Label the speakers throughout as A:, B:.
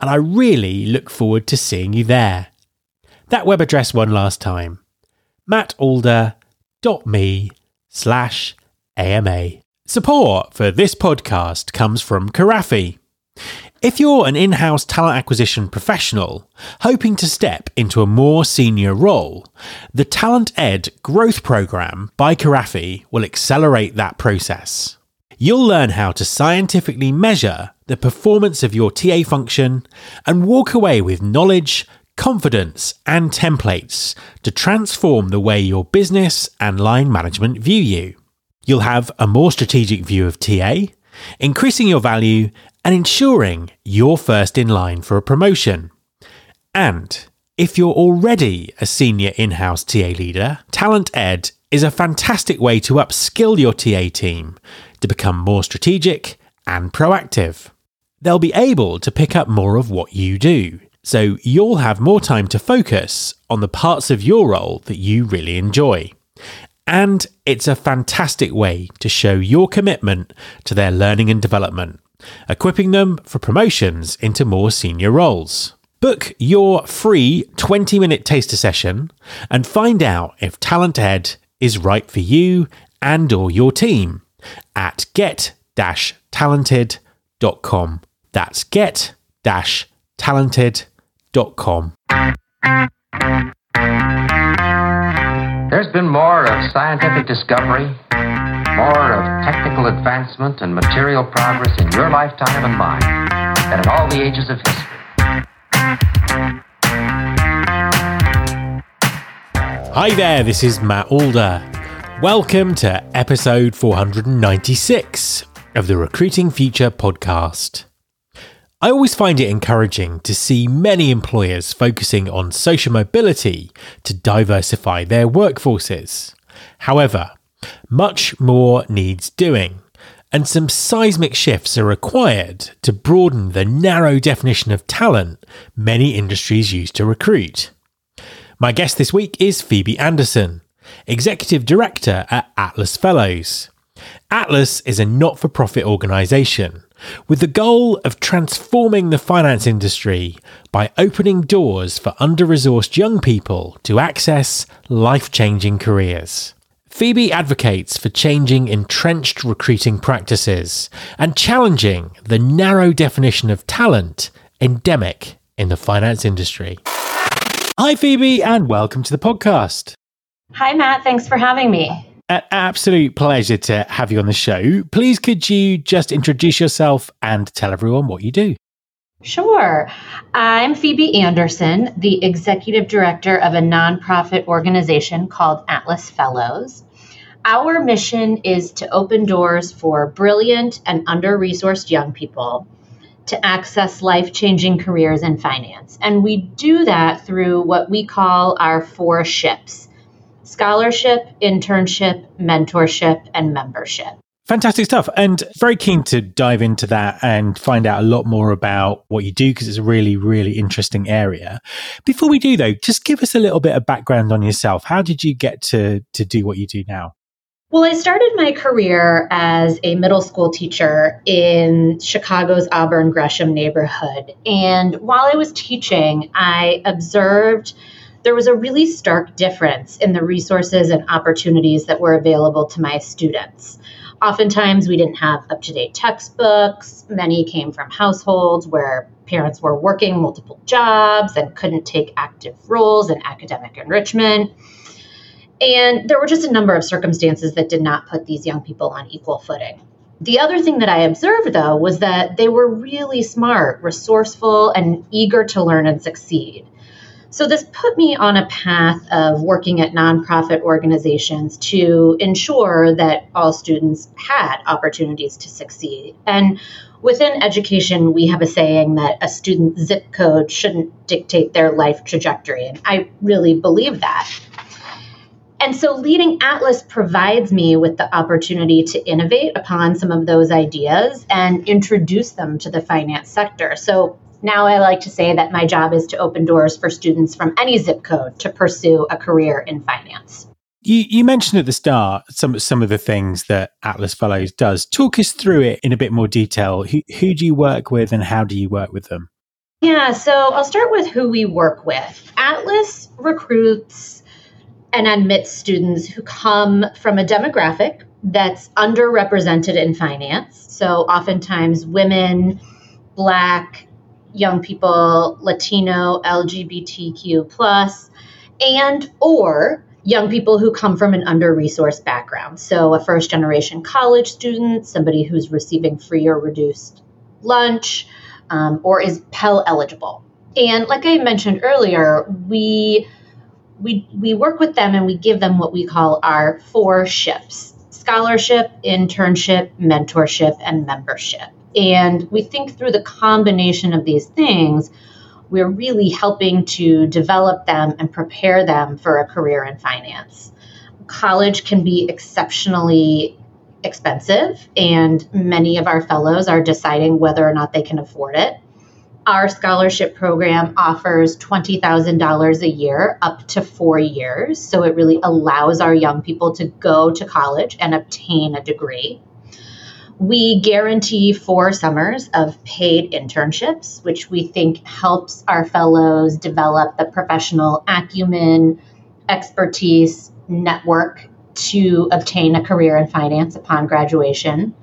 A: and I really look forward to seeing you there. That web address one last time mattalder.me slash AMA. Support for this podcast comes from Karafi. If you're an in house talent acquisition professional hoping to step into a more senior role, the Talent Ed Growth Programme by Karafi will accelerate that process. You'll learn how to scientifically measure the performance of your TA function and walk away with knowledge, confidence, and templates to transform the way your business and line management view you. You'll have a more strategic view of TA, increasing your value and ensuring you're first in line for a promotion. And if you're already a senior in house TA leader, Talent Ed is a fantastic way to upskill your TA team to become more strategic and proactive. They'll be able to pick up more of what you do, so you'll have more time to focus on the parts of your role that you really enjoy. And it's a fantastic way to show your commitment to their learning and development, equipping them for promotions into more senior roles. Book your free 20 minute taster session and find out if Talent Ed is right for you and or your team at get-talented.com. That's get-talented.com.
B: There's been more of scientific discovery, more of technical advancement and material progress in your lifetime and mine than in all the ages of history.
A: Hi there, this is Matt Alder. Welcome to episode 496 of the Recruiting Future podcast. I always find it encouraging to see many employers focusing on social mobility to diversify their workforces. However, much more needs doing, and some seismic shifts are required to broaden the narrow definition of talent many industries use to recruit. My guest this week is Phoebe Anderson, Executive Director at Atlas Fellows. Atlas is a not for profit organisation with the goal of transforming the finance industry by opening doors for under resourced young people to access life changing careers. Phoebe advocates for changing entrenched recruiting practices and challenging the narrow definition of talent endemic in the finance industry. Hi, Phoebe, and welcome to the podcast.
C: Hi, Matt. Thanks for having me.
A: An absolute pleasure to have you on the show. Please, could you just introduce yourself and tell everyone what you do?
C: Sure. I'm Phoebe Anderson, the executive director of a nonprofit organization called Atlas Fellows. Our mission is to open doors for brilliant and under resourced young people to access life changing careers in finance. And we do that through what we call our four ships scholarship, internship, mentorship, and membership.
A: Fantastic stuff. And very keen to dive into that and find out a lot more about what you do because it's a really, really interesting area. Before we do, though, just give us a little bit of background on yourself. How did you get to, to do what you do now?
C: Well, I started my career as a middle school teacher in Chicago's Auburn Gresham neighborhood. And while I was teaching, I observed there was a really stark difference in the resources and opportunities that were available to my students. Oftentimes, we didn't have up to date textbooks. Many came from households where parents were working multiple jobs and couldn't take active roles in academic enrichment. And there were just a number of circumstances that did not put these young people on equal footing. The other thing that I observed, though, was that they were really smart, resourceful, and eager to learn and succeed. So, this put me on a path of working at nonprofit organizations to ensure that all students had opportunities to succeed. And within education, we have a saying that a student's zip code shouldn't dictate their life trajectory. And I really believe that. And so Leading Atlas provides me with the opportunity to innovate upon some of those ideas and introduce them to the finance sector. So now I like to say that my job is to open doors for students from any zip code to pursue a career in finance.
A: You, you, mentioned at the start some some of the things that Atlas Fellows does. Talk us through it in a bit more detail. Who, who do you work with, and how do you work with them?
C: Yeah, so I'll start with who we work with. Atlas recruits and admits students who come from a demographic that's underrepresented in finance. So oftentimes women, Black, young people, Latino, LGBTQ plus, and or young people who come from an under-resourced background. So a first generation college student, somebody who's receiving free or reduced lunch, um, or is Pell eligible. And like I mentioned earlier, we we we work with them and we give them what we call our four ships: scholarship, internship, mentorship, and membership. And we think through the combination of these things, we're really helping to develop them and prepare them for a career in finance. College can be exceptionally expensive, and many of our fellows are deciding whether or not they can afford it. Our scholarship program offers $20,000 a year up to four years. So it really allows our young people to go to college and obtain a degree. We guarantee four summers of paid internships, which we think helps our fellows develop the professional acumen, expertise, network to obtain a career in finance upon graduation.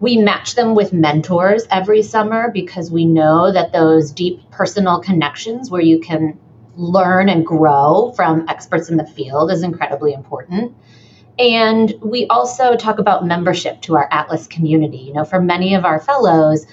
C: We match them with mentors every summer because we know that those deep personal connections where you can learn and grow from experts in the field is incredibly important. And we also talk about membership to our Atlas community. You know, for many of our fellows,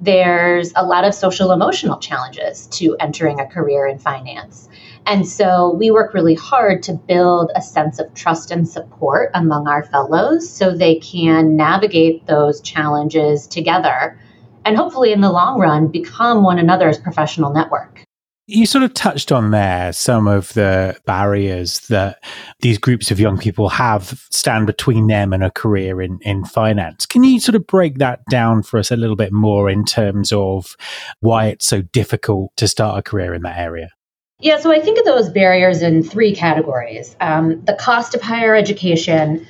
C: there's a lot of social emotional challenges to entering a career in finance. And so we work really hard to build a sense of trust and support among our fellows so they can navigate those challenges together and hopefully in the long run become one another's professional network.
A: You sort of touched on there some of the barriers that these groups of young people have stand between them and a career in, in finance. Can you sort of break that down for us a little bit more in terms of why it's so difficult to start a career in that area?
C: Yeah, so I think of those barriers in three categories um, the cost of higher education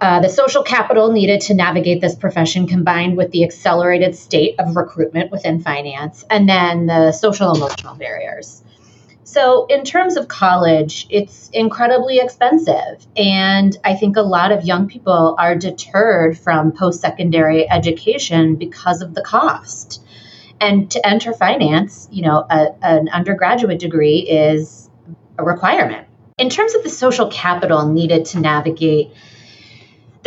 C: uh, the social capital needed to navigate this profession combined with the accelerated state of recruitment within finance, and then the social emotional barriers. So, in terms of college, it's incredibly expensive. And I think a lot of young people are deterred from post secondary education because of the cost. And to enter finance, you know, a, an undergraduate degree is a requirement. In terms of the social capital needed to navigate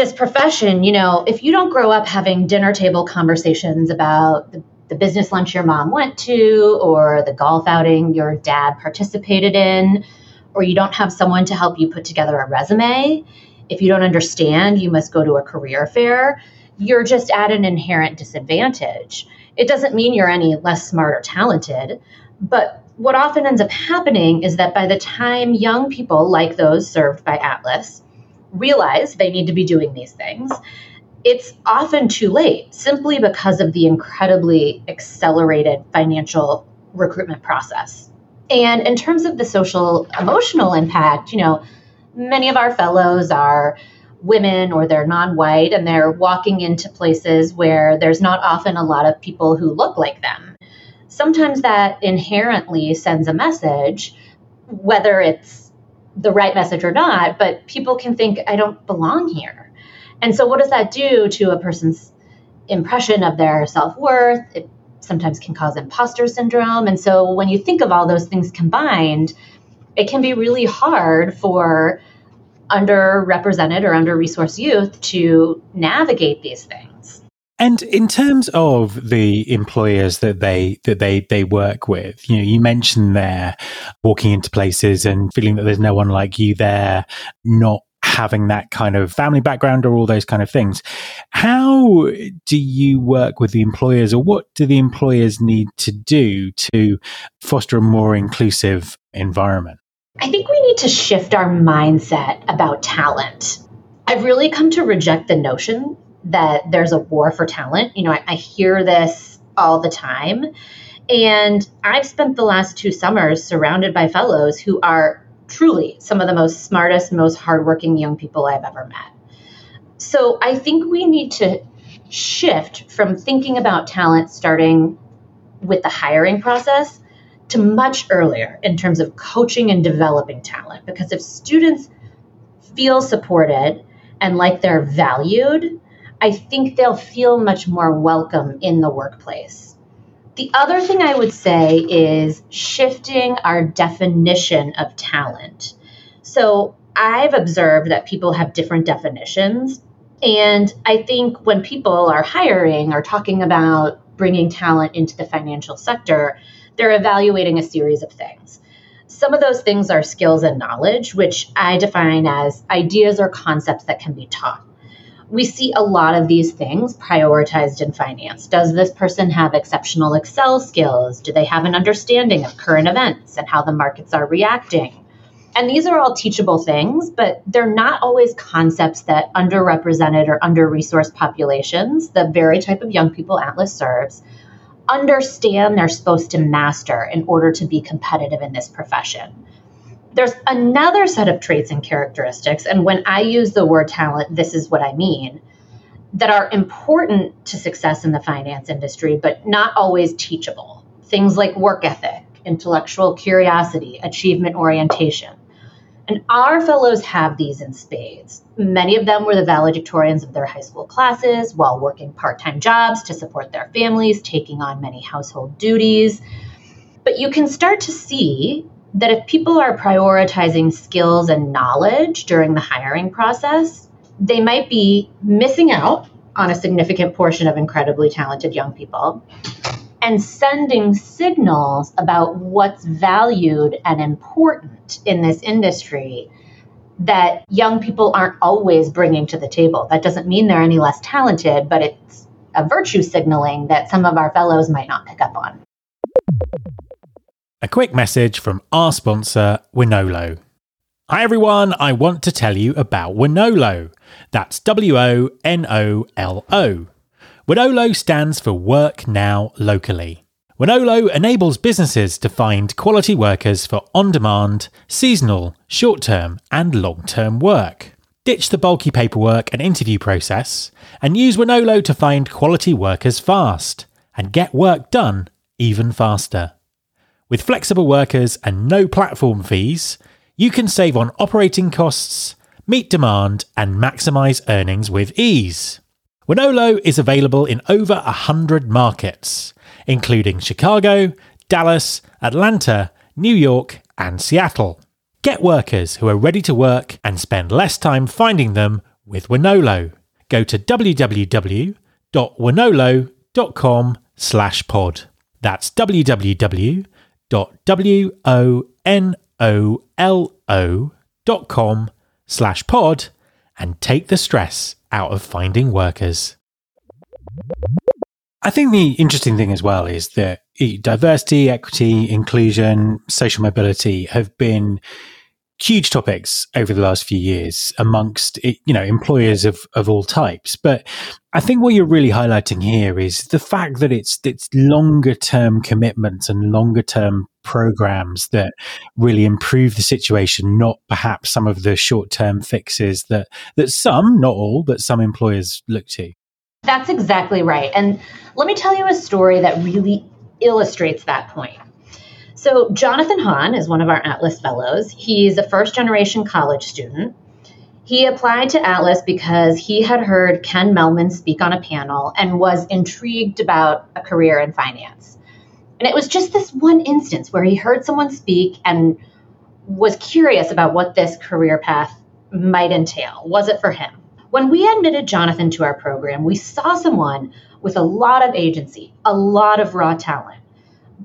C: this profession, you know, if you don't grow up having dinner table conversations about the, the business lunch your mom went to or the golf outing your dad participated in, or you don't have someone to help you put together a resume, if you don't understand, you must go to a career fair, you're just at an inherent disadvantage. It doesn't mean you're any less smart or talented, but what often ends up happening is that by the time young people like those served by Atlas realize they need to be doing these things, it's often too late simply because of the incredibly accelerated financial recruitment process. And in terms of the social emotional impact, you know, many of our fellows are women or they're non white and they're walking into places where there's not often a lot of people who look like them. Sometimes that inherently sends a message, whether it's the right message or not, but people can think, I don't belong here. And so, what does that do to a person's impression of their self worth? It sometimes can cause imposter syndrome. And so, when you think of all those things combined, it can be really hard for underrepresented or under resourced youth to navigate these things.
A: And in terms of the employers that they that they they work with, you know, you mentioned there walking into places and feeling that there's no one like you there, not having that kind of family background or all those kind of things. How do you work with the employers or what do the employers need to do to foster a more inclusive environment?
C: I think we need to shift our mindset about talent. I've really come to reject the notion that there's a war for talent. You know, I, I hear this all the time. And I've spent the last two summers surrounded by fellows who are truly some of the most smartest, most hardworking young people I've ever met. So I think we need to shift from thinking about talent starting with the hiring process to much earlier in terms of coaching and developing talent. Because if students feel supported and like they're valued, I think they'll feel much more welcome in the workplace. The other thing I would say is shifting our definition of talent. So I've observed that people have different definitions. And I think when people are hiring or talking about bringing talent into the financial sector, they're evaluating a series of things. Some of those things are skills and knowledge, which I define as ideas or concepts that can be taught. We see a lot of these things prioritized in finance. Does this person have exceptional Excel skills? Do they have an understanding of current events and how the markets are reacting? And these are all teachable things, but they're not always concepts that underrepresented or under resourced populations, the very type of young people Atlas serves, understand they're supposed to master in order to be competitive in this profession. There's another set of traits and characteristics, and when I use the word talent, this is what I mean, that are important to success in the finance industry, but not always teachable. Things like work ethic, intellectual curiosity, achievement orientation. And our fellows have these in spades. Many of them were the valedictorians of their high school classes while working part time jobs to support their families, taking on many household duties. But you can start to see that if people are prioritizing skills and knowledge during the hiring process, they might be missing out on a significant portion of incredibly talented young people and sending signals about what's valued and important in this industry that young people aren't always bringing to the table. That doesn't mean they're any less talented, but it's a virtue signaling that some of our fellows might not pick up on.
A: A quick message from our sponsor, Wonolo. Hi everyone, I want to tell you about Wonolo. That's W O N O L O. Wonolo stands for Work Now Locally. Wonolo enables businesses to find quality workers for on demand, seasonal, short term, and long term work. Ditch the bulky paperwork and interview process, and use Wonolo to find quality workers fast and get work done even faster. With flexible workers and no platform fees, you can save on operating costs, meet demand, and maximize earnings with ease. Wonolo is available in over 100 markets, including Chicago, Dallas, Atlanta, New York, and Seattle. Get workers who are ready to work and spend less time finding them with Wonolo. Go to www.wonolo.com slash pod. That's www.wonolo.com slash pod and take the stress out of finding workers. I think the interesting thing as well is that diversity, equity, inclusion, social mobility have been huge topics over the last few years amongst you know employers of, of all types. But i think what you're really highlighting here is the fact that it's it's longer term commitments and longer term programs that really improve the situation not perhaps some of the short term fixes that that some not all but some employers look to.
C: That's exactly right. And let me tell you a story that really illustrates that point so, Jonathan Hahn is one of our Atlas Fellows. He's a first generation college student. He applied to Atlas because he had heard Ken Mehlman speak on a panel and was intrigued about a career in finance. And it was just this one instance where he heard someone speak and was curious about what this career path might entail. Was it for him? When we admitted Jonathan to our program, we saw someone with a lot of agency, a lot of raw talent,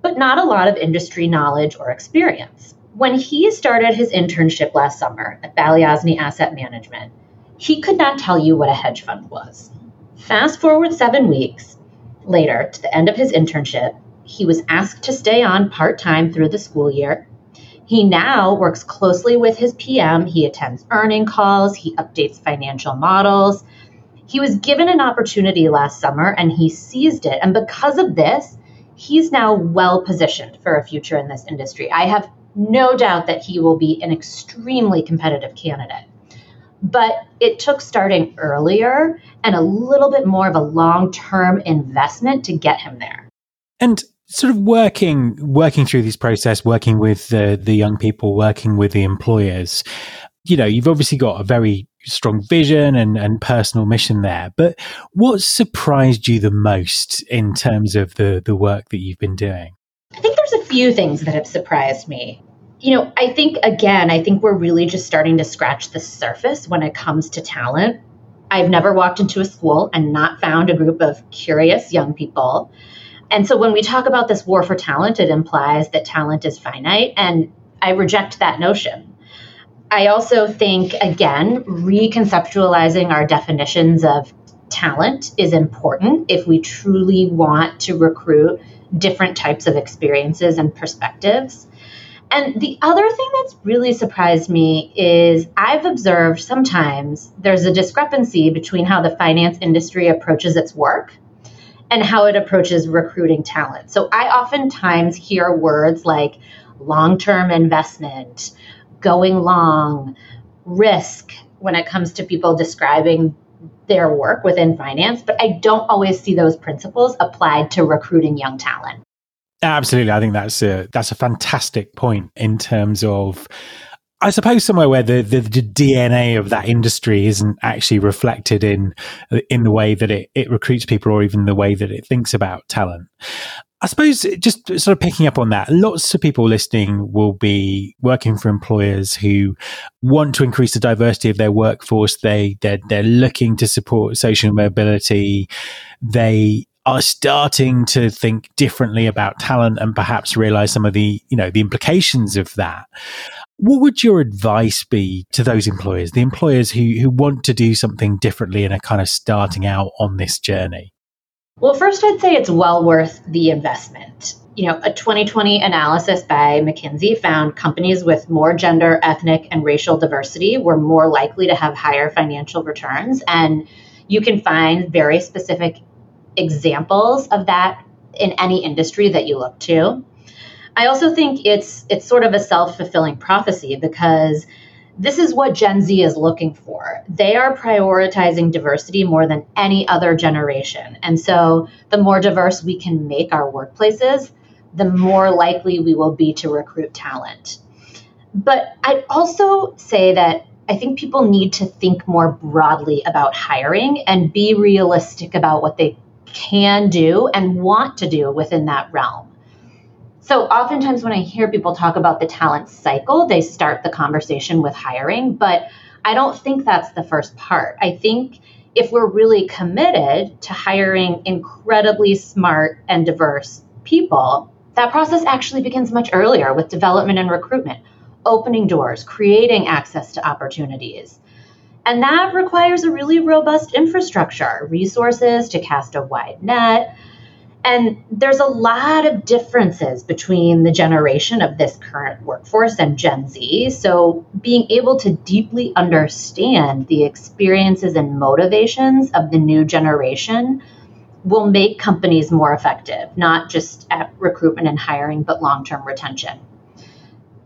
C: but not a lot of industry knowledge or experience. When he started his internship last summer at Balyasny Asset Management, he could not tell you what a hedge fund was. Fast forward seven weeks later to the end of his internship, he was asked to stay on part time through the school year. He now works closely with his PM. He attends earning calls, he updates financial models. He was given an opportunity last summer and he seized it. And because of this, he's now well positioned for a future in this industry. I have no doubt that he will be an extremely competitive candidate. But it took starting earlier and a little bit more of a long term investment to get him there.
A: And sort of working working through this process, working with the the young people, working with the employers. You know, you've obviously got a very strong vision and, and personal mission there. But what surprised you the most in terms of the the work that you've been doing?
C: I think there's a few things that have surprised me. You know, I think again, I think we're really just starting to scratch the surface when it comes to talent. I've never walked into a school and not found a group of curious young people and so when we talk about this war for talent, it implies that talent is finite. And I reject that notion. I also think, again, reconceptualizing our definitions of talent is important if we truly want to recruit different types of experiences and perspectives. And the other thing that's really surprised me is I've observed sometimes there's a discrepancy between how the finance industry approaches its work and how it approaches recruiting talent. So I oftentimes hear words like long term investment, going long, risk when it comes to people describing their work within finance, but I don't always see those principles applied to recruiting young talent.
A: Absolutely, I think that's a that's a fantastic point in terms of I suppose somewhere where the, the, the, DNA of that industry isn't actually reflected in in the way that it, it recruits people or even the way that it thinks about talent. I suppose just sort of picking up on that, lots of people listening will be working for employers who want to increase the diversity of their workforce. They they're, they're looking to support social mobility. They are starting to think differently about talent and perhaps realize some of the you know the implications of that what would your advice be to those employers, the employers who, who want to do something differently and are kind of starting out on this journey?
C: Well, first, I'd say it's well worth the investment. You know, a 2020 analysis by McKinsey found companies with more gender, ethnic, and racial diversity were more likely to have higher financial returns. And you can find very specific examples of that in any industry that you look to. I also think it's it's sort of a self-fulfilling prophecy because this is what Gen Z is looking for. They are prioritizing diversity more than any other generation. And so the more diverse we can make our workplaces, the more likely we will be to recruit talent. But I'd also say that I think people need to think more broadly about hiring and be realistic about what they can do and want to do within that realm. So oftentimes when I hear people talk about the talent cycle, they start the conversation with hiring, but I don't think that's the first part. I think if we're really committed to hiring incredibly smart and diverse people, that process actually begins much earlier with development and recruitment, opening doors, creating access to opportunities. And that requires a really robust infrastructure, resources to cast a wide net, and there's a lot of differences between the generation of this current workforce and Gen Z. So, being able to deeply understand the experiences and motivations of the new generation will make companies more effective, not just at recruitment and hiring, but long term retention.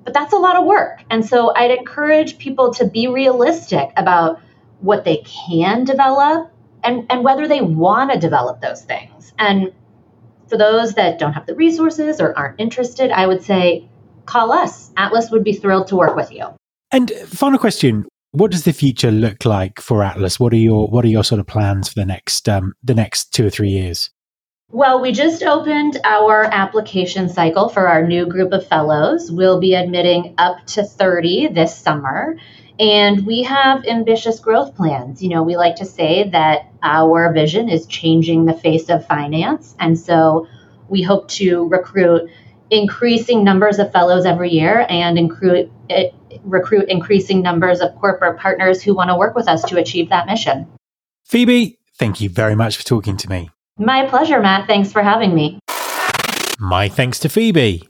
C: But that's a lot of work. And so, I'd encourage people to be realistic about what they can develop and, and whether they want to develop those things. And for those that don't have the resources or aren't interested, I would say call us. Atlas would be thrilled to work with you.
A: And final question what does the future look like for Atlas? What are your what are your sort of plans for the next um, the next two or three years?
C: Well, we just opened our application cycle for our new group of fellows. We'll be admitting up to 30 this summer. And we have ambitious growth plans. You know, we like to say that our vision is changing the face of finance. And so we hope to recruit increasing numbers of fellows every year and recruit, eh, recruit increasing numbers of corporate partners who want to work with us to achieve that mission.
A: Phoebe, thank you very much for talking to me.
C: My pleasure, Matt. Thanks for having me.
A: My thanks to Phoebe.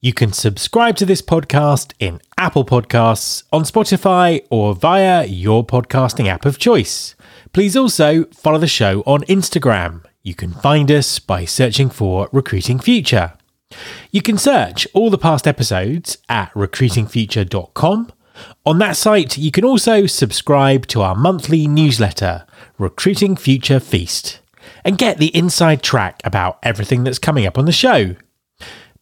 A: You can subscribe to this podcast in Apple Podcasts, on Spotify, or via your podcasting app of choice. Please also follow the show on Instagram. You can find us by searching for Recruiting Future. You can search all the past episodes at recruitingfuture.com. On that site, you can also subscribe to our monthly newsletter, Recruiting Future Feast and get the inside track about everything that's coming up on the show.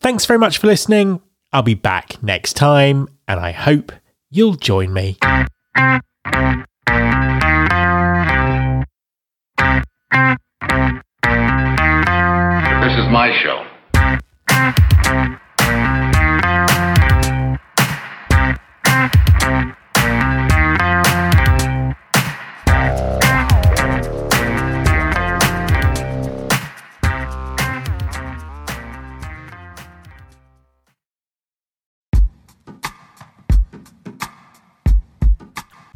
A: Thanks very much for listening. I'll be back next time, and I hope you'll join me.
D: This is my show.